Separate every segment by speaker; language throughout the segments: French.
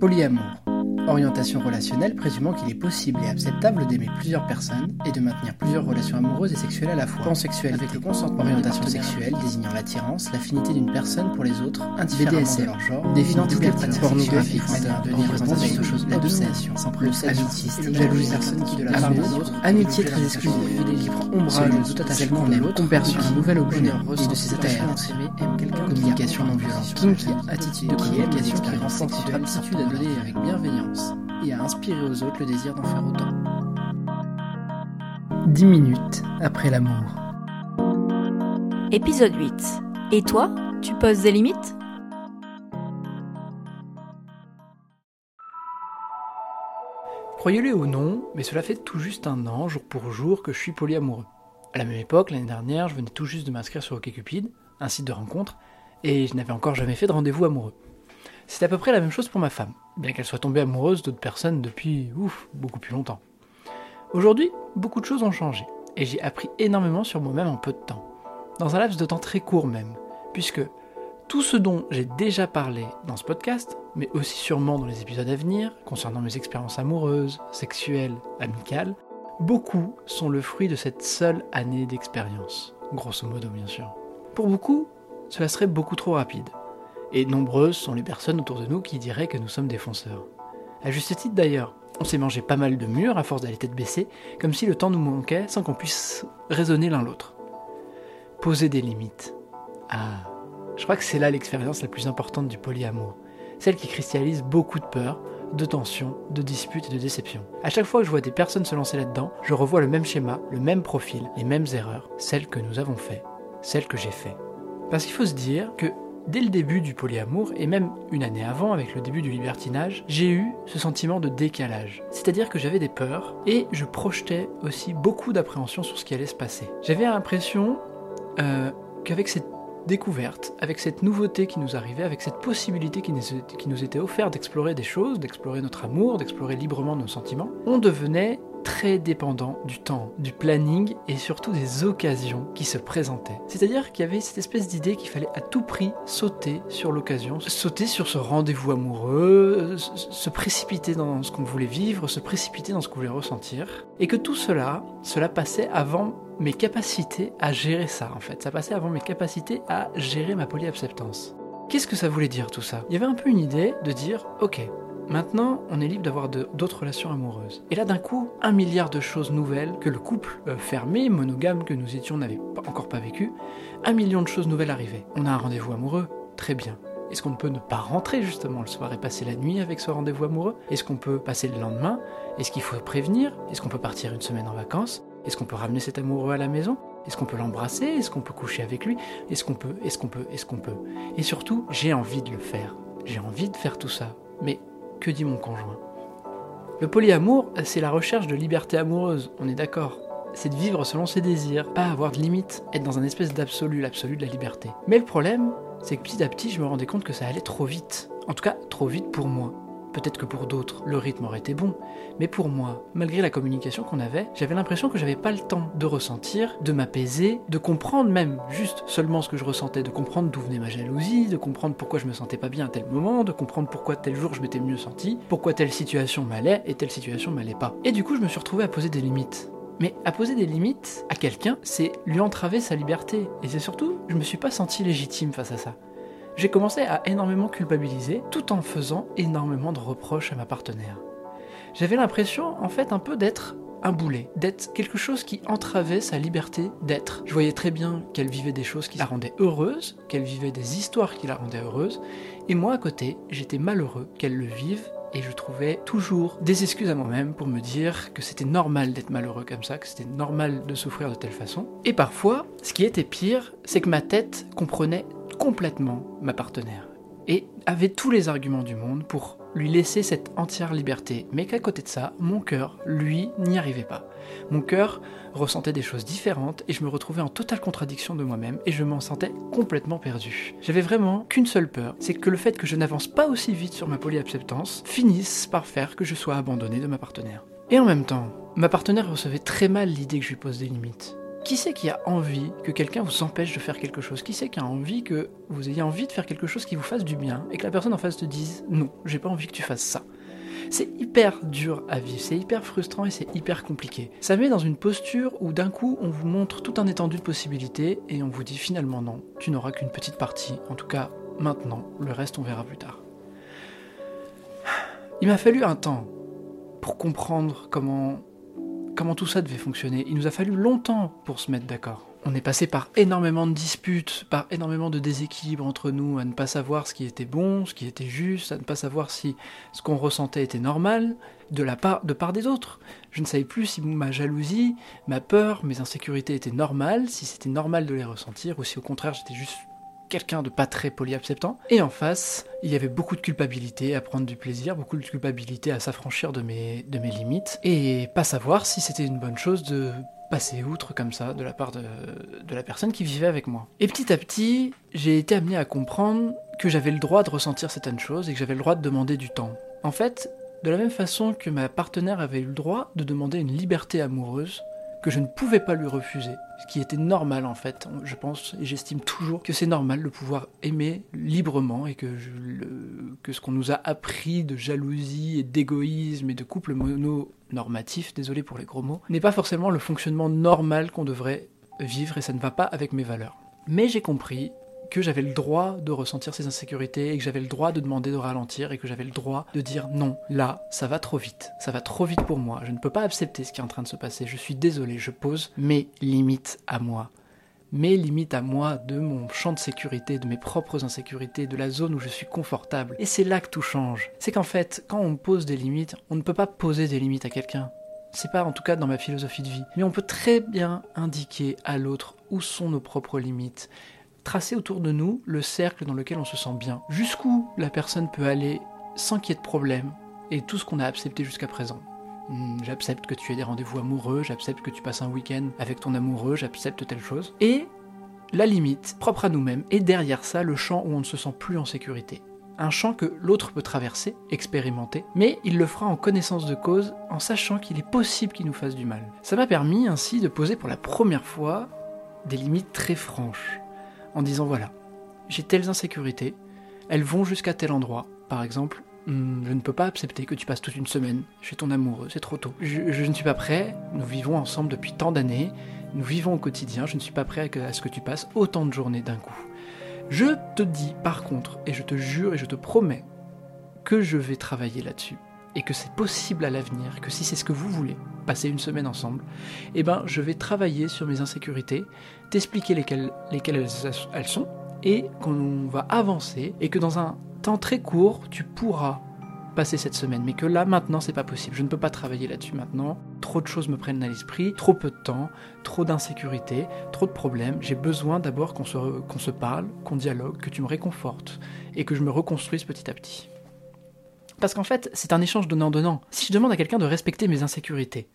Speaker 1: Polyamour. Orientation relationnelle présumant qu'il est possible et acceptable d'aimer plusieurs personnes et de maintenir plusieurs relations amoureuses et sexuelles à la fois. Pansexuel avec le consentement. Orientation sexuelle désignant l'attirance, l'affinité d'une personne pour les autres, indifféremment de leur genre, des identités pornographiques, devenir sur choses l'obsession, le amitié, jalousie personne qui de la part des autres, amitié très exclusive, qui prend ombrage de tout attachement qu'on aime, conversion. un nouvel objet et de ses attachements communication non violente, kinky, attitude de communication qui renforce aptitude à donner avec bienveillance et à inspirer aux autres le désir d'en faire autant. 10 minutes après l'amour.
Speaker 2: Épisode 8. Et toi, tu poses des limites?
Speaker 3: Croyez-le ou non, mais cela fait tout juste un an, jour pour jour, que je suis polyamoureux. À la même époque, l'année dernière, je venais tout juste de m'inscrire sur OkCupid, un site de rencontre, et je n'avais encore jamais fait de rendez-vous amoureux. C'est à peu près la même chose pour ma femme, bien qu'elle soit tombée amoureuse d'autres personnes depuis, ouf, beaucoup plus longtemps. Aujourd'hui, beaucoup de choses ont changé, et j'ai appris énormément sur moi-même en peu de temps. Dans un laps de temps très court même, puisque tout ce dont j'ai déjà parlé dans ce podcast, mais aussi sûrement dans les épisodes à venir, concernant mes expériences amoureuses, sexuelles, amicales, beaucoup sont le fruit de cette seule année d'expérience, grosso modo bien sûr. Pour beaucoup, cela serait beaucoup trop rapide et nombreuses sont les personnes autour de nous qui diraient que nous sommes des fonceurs. À juste titre d'ailleurs, on s'est mangé pas mal de murs à force d'aller tête baissée, comme si le temps nous manquait sans qu'on puisse raisonner l'un l'autre. Poser des limites. Ah, je crois que c'est là l'expérience la plus importante du polyamour, celle qui cristallise beaucoup de peur, de tensions, de disputes et de déceptions. À chaque fois que je vois des personnes se lancer là-dedans, je revois le même schéma, le même profil, les mêmes erreurs, celles que nous avons fait, celles que j'ai fait. Parce qu'il faut se dire que Dès le début du polyamour, et même une année avant, avec le début du libertinage, j'ai eu ce sentiment de décalage. C'est-à-dire que j'avais des peurs, et je projetais aussi beaucoup d'appréhension sur ce qui allait se passer. J'avais l'impression euh, qu'avec cette découverte, avec cette nouveauté qui nous arrivait, avec cette possibilité qui nous, qui nous était offerte d'explorer des choses, d'explorer notre amour, d'explorer librement nos sentiments, on devenait très dépendant du temps, du planning et surtout des occasions qui se présentaient. C'est-à-dire qu'il y avait cette espèce d'idée qu'il fallait à tout prix sauter sur l'occasion, sauter sur ce rendez-vous amoureux, se précipiter dans ce qu'on voulait vivre, se précipiter dans ce qu'on voulait ressentir, et que tout cela, cela passait avant mes capacités à gérer ça en fait. Ça passait avant mes capacités à gérer ma polyacceptance. Qu'est-ce que ça voulait dire tout ça? Il y avait un peu une idée de dire, ok, Maintenant, on est libre d'avoir d'autres relations amoureuses. Et là, d'un coup, un milliard de choses nouvelles que le couple euh, fermé, monogame que nous étions n'avait encore pas vécu, un million de choses nouvelles arrivaient. On a un rendez-vous amoureux, très bien. Est-ce qu'on peut ne pas rentrer justement le soir et passer la nuit avec ce rendez-vous amoureux? Est-ce qu'on peut passer le lendemain? Est-ce qu'il faut prévenir? Est-ce qu'on peut partir une semaine en vacances? Est-ce qu'on peut ramener cet amoureux à la maison? Est-ce qu'on peut l'embrasser? Est-ce qu'on peut coucher avec lui? Est-ce qu'on peut Est-ce qu'on peut Est-ce qu'on peut? Et surtout, j'ai envie de le faire. J'ai envie de faire tout ça. Mais que dit mon conjoint? Le polyamour, c'est la recherche de liberté amoureuse, on est d'accord. C'est de vivre selon ses désirs, pas avoir de limites, être dans un espèce d'absolu, l'absolu de la liberté. Mais le problème, c'est que petit à petit, je me rendais compte que ça allait trop vite. En tout cas, trop vite pour moi. Peut-être que pour d'autres, le rythme aurait été bon, mais pour moi, malgré la communication qu'on avait, j'avais l'impression que j'avais pas le temps de ressentir, de m'apaiser, de comprendre même juste seulement ce que je ressentais, de comprendre d'où venait ma jalousie, de comprendre pourquoi je me sentais pas bien à tel moment, de comprendre pourquoi tel jour je m'étais mieux senti, pourquoi telle situation m'allait et telle situation m'allait pas. Et du coup, je me suis retrouvé à poser des limites. Mais à poser des limites à quelqu'un, c'est lui entraver sa liberté. Et c'est surtout, je me suis pas senti légitime face à ça j'ai commencé à énormément culpabiliser tout en faisant énormément de reproches à ma partenaire. J'avais l'impression en fait un peu d'être un boulet, d'être quelque chose qui entravait sa liberté d'être. Je voyais très bien qu'elle vivait des choses qui la rendaient heureuse, qu'elle vivait des histoires qui la rendaient heureuse, et moi à côté, j'étais malheureux qu'elle le vive et je trouvais toujours des excuses à moi-même pour me dire que c'était normal d'être malheureux comme ça, que c'était normal de souffrir de telle façon. Et parfois, ce qui était pire, c'est que ma tête comprenait complètement ma partenaire et avait tous les arguments du monde pour lui laisser cette entière liberté, mais qu'à côté de ça, mon cœur, lui, n'y arrivait pas. Mon cœur ressentait des choses différentes et je me retrouvais en totale contradiction de moi-même et je m'en sentais complètement perdu. J'avais vraiment qu'une seule peur, c'est que le fait que je n'avance pas aussi vite sur ma polyacceptance finisse par faire que je sois abandonné de ma partenaire. Et en même temps, ma partenaire recevait très mal l'idée que je lui pose des limites. Qui c'est qui a envie que quelqu'un vous empêche de faire quelque chose? Qui c'est qui a envie que vous ayez envie de faire quelque chose qui vous fasse du bien et que la personne en face te dise non, j'ai pas envie que tu fasses ça c'est hyper dur à vivre, c'est hyper frustrant et c'est hyper compliqué. Ça met dans une posture où d'un coup on vous montre tout un étendue de possibilités et on vous dit finalement non, tu n'auras qu'une petite partie, en tout cas maintenant, le reste on verra plus tard. Il m'a fallu un temps pour comprendre comment, comment tout ça devait fonctionner. Il nous a fallu longtemps pour se mettre d'accord. On est passé par énormément de disputes, par énormément de déséquilibres entre nous, à ne pas savoir ce qui était bon, ce qui était juste, à ne pas savoir si ce qu'on ressentait était normal, de la part, part des autres. Je ne savais plus si ma jalousie, ma peur, mes insécurités étaient normales, si c'était normal de les ressentir, ou si au contraire j'étais juste quelqu'un de pas très polyacceptant. Et en face, il y avait beaucoup de culpabilité à prendre du plaisir, beaucoup de culpabilité à s'affranchir de mes, de mes limites, et pas savoir si c'était une bonne chose de passer outre comme ça de la part de, de la personne qui vivait avec moi. Et petit à petit, j'ai été amené à comprendre que j'avais le droit de ressentir certaines choses et que j'avais le droit de demander du temps. En fait, de la même façon que ma partenaire avait eu le droit de demander une liberté amoureuse, que je ne pouvais pas lui refuser, ce qui était normal en fait. Je pense et j'estime toujours que c'est normal de pouvoir aimer librement et que, que ce qu'on nous a appris de jalousie et d'égoïsme et de couple mononormatif, désolé pour les gros mots, n'est pas forcément le fonctionnement normal qu'on devrait vivre et ça ne va pas avec mes valeurs. Mais j'ai compris que j'avais le droit de ressentir ces insécurités et que j'avais le droit de demander de ralentir et que j'avais le droit de dire non, là, ça va trop vite, ça va trop vite pour moi, je ne peux pas accepter ce qui est en train de se passer, je suis désolé, je pose mes limites à moi. Mes limites à moi de mon champ de sécurité, de mes propres insécurités, de la zone où je suis confortable. Et c'est là que tout change. C'est qu'en fait, quand on pose des limites, on ne peut pas poser des limites à quelqu'un. C'est pas en tout cas dans ma philosophie de vie. Mais on peut très bien indiquer à l'autre où sont nos propres limites, tracer autour de nous le cercle dans lequel on se sent bien. Jusqu'où la personne peut aller sans qu'il y ait de problème et tout ce qu'on a accepté jusqu'à présent. Hmm, j'accepte que tu aies des rendez-vous amoureux, j'accepte que tu passes un week-end avec ton amoureux, j'accepte telle chose. Et la limite, propre à nous-mêmes, et derrière ça, le champ où on ne se sent plus en sécurité. Un champ que l'autre peut traverser, expérimenter, mais il le fera en connaissance de cause, en sachant qu'il est possible qu'il nous fasse du mal. Ça m'a permis ainsi de poser pour la première fois des limites très franches en disant voilà, j'ai telles insécurités, elles vont jusqu'à tel endroit. Par exemple, hmm, je ne peux pas accepter que tu passes toute une semaine chez ton amoureux, c'est trop tôt. Je, ne suis pas prêt, nous vivons ensemble depuis tant d'années, nous vivons au quotidien, je ne suis pas prêt à ce que tu passes autant de journées d'un coup. Je te dis par contre, et je te jure et je te promets, que je vais travailler là-dessus et que c'est possible à l'avenir, que si c'est ce que vous voulez, passer une semaine ensemble, eh ben je vais travailler sur mes insécurités, t'expliquer lesquelles, elles, sont, et qu'on va avancer, et que dans un temps très court, tu pourras passer cette semaine, mais que là maintenant c'est pas possible, je ne peux pas travailler là-dessus maintenant, trop de choses me prennent à l'esprit, trop peu de temps, trop d'insécurité, trop de problèmes, j'ai besoin d'abord qu'on se parle, qu'on dialogue, que tu me réconfortes, et que je me reconstruise petit à petit. Parce qu'en fait, c'est un échange donnant-donnant. Si je demande à quelqu'un de respecter mes insécurités,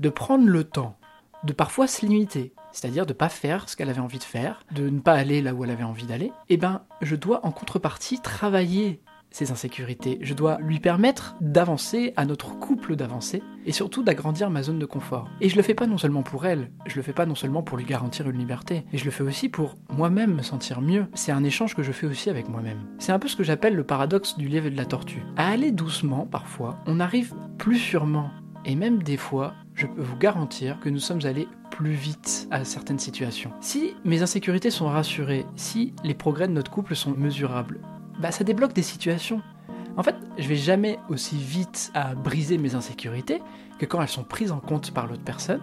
Speaker 3: de prendre le temps, de parfois se limiter, c'est-à-dire de ne pas faire ce qu'elle avait envie de faire, de ne pas aller là où elle avait envie d'aller, eh ben, je dois en contrepartie travailler ses insécurités. Je dois lui permettre d'avancer, à notre couple d'avancer, et surtout d'agrandir ma zone de confort. Et je le fais pas non seulement pour elle, je le fais pas non seulement pour lui garantir une liberté, mais je le fais aussi pour moi-même me sentir mieux. C'est un échange que je fais aussi avec moi-même. C'est un peu ce que j'appelle le paradoxe du lièvre et de la tortue. À aller doucement, parfois, on arrive plus sûrement. Et même des fois, je peux vous garantir que nous sommes allés plus vite à certaines situations. Si mes insécurités sont rassurées, si les progrès de notre couple sont mesurables, bah ça débloque des situations. En fait, je vais jamais aussi vite à briser mes insécurités que quand elles sont prises en compte par l'autre personne,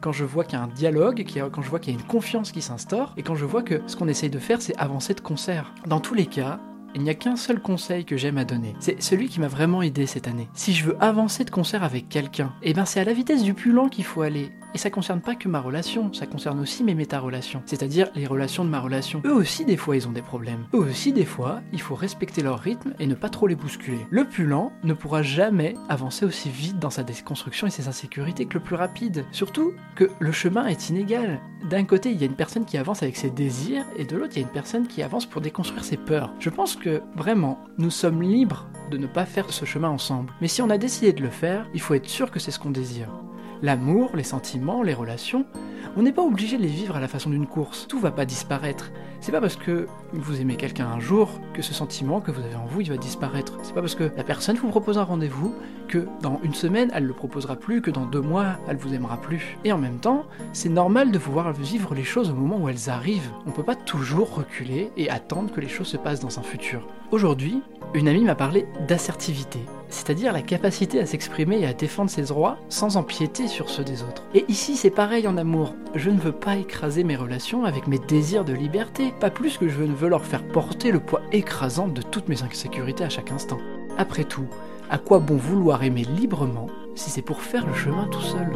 Speaker 3: quand je vois qu'il y a un dialogue, quand je vois qu'il y a une confiance qui s'instaure, et quand je vois que ce qu'on essaye de faire, c'est avancer de concert. Dans tous les cas, il n'y a qu'un seul conseil que j'aime à donner. C'est celui qui m'a vraiment aidé cette année. Si je veux avancer de concert avec quelqu'un, eh ben c'est à la vitesse du plus lent qu'il faut aller. Et ça concerne pas que ma relation, ça concerne aussi mes méta-relations, c'est-à-dire les relations de ma relation. Eux aussi, des fois, ils ont des problèmes. Eux aussi, des fois, il faut respecter leur rythme et ne pas trop les bousculer. Le plus lent ne pourra jamais avancer aussi vite dans sa déconstruction et ses insécurités que le plus rapide. Surtout que le chemin est inégal. D'un côté, il y a une personne qui avance avec ses désirs et de l'autre, il y a une personne qui avance pour déconstruire ses peurs. Je pense que vraiment, nous sommes libres de ne pas faire ce chemin ensemble. Mais si on a décidé de le faire, il faut être sûr que c'est ce qu'on désire l'amour, les sentiments, les relations, On n'est pas obligé de les vivre à la façon d'une course. Tout va pas disparaître. C'est pas parce que vous aimez quelqu'un un jour que ce sentiment que vous avez en vous, il va disparaître. C'est pas parce que la personne vous propose un rendez-vous que dans une semaine, elle le proposera plus, que dans deux mois, elle vous aimera plus. Et en même temps, c'est normal de pouvoir vivre les choses au moment où elles arrivent. On peut pas toujours reculer et attendre que les choses se passent dans un futur. Aujourd'hui, une amie m'a parlé d'assertivité, c'est-à-dire la capacité à s'exprimer et à défendre ses droits sans empiéter sur ceux des autres. Et ici, c'est pareil en amour. Je ne veux pas écraser mes relations avec mes désirs de liberté, pas plus que je ne veux leur faire porter le poids écrasant de toutes mes insécurités à chaque instant. Après tout, à quoi bon vouloir aimer librement si c'est pour faire le chemin tout seul?